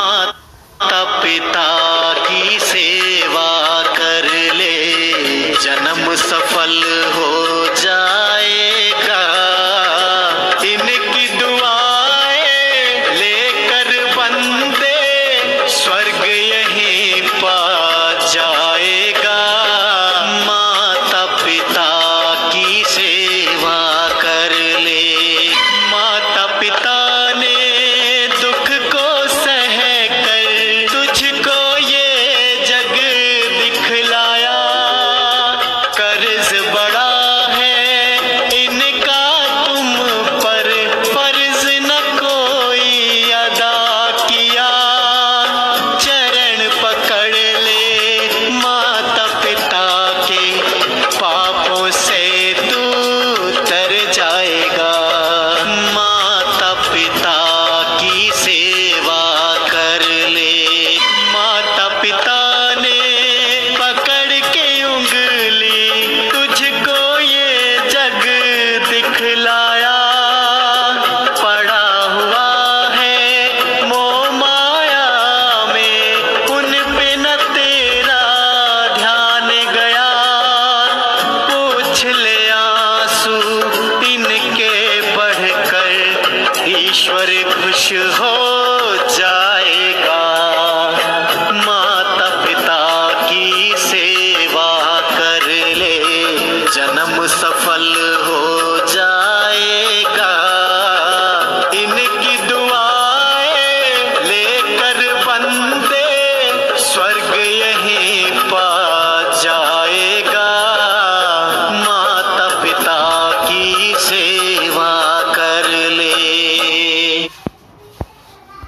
माता पिता की सेवा कर ले। जन्म सफल हो ईश्वर खुश हो जाएगा। माता पिता की सेवा कर ले। जन्म सफल हो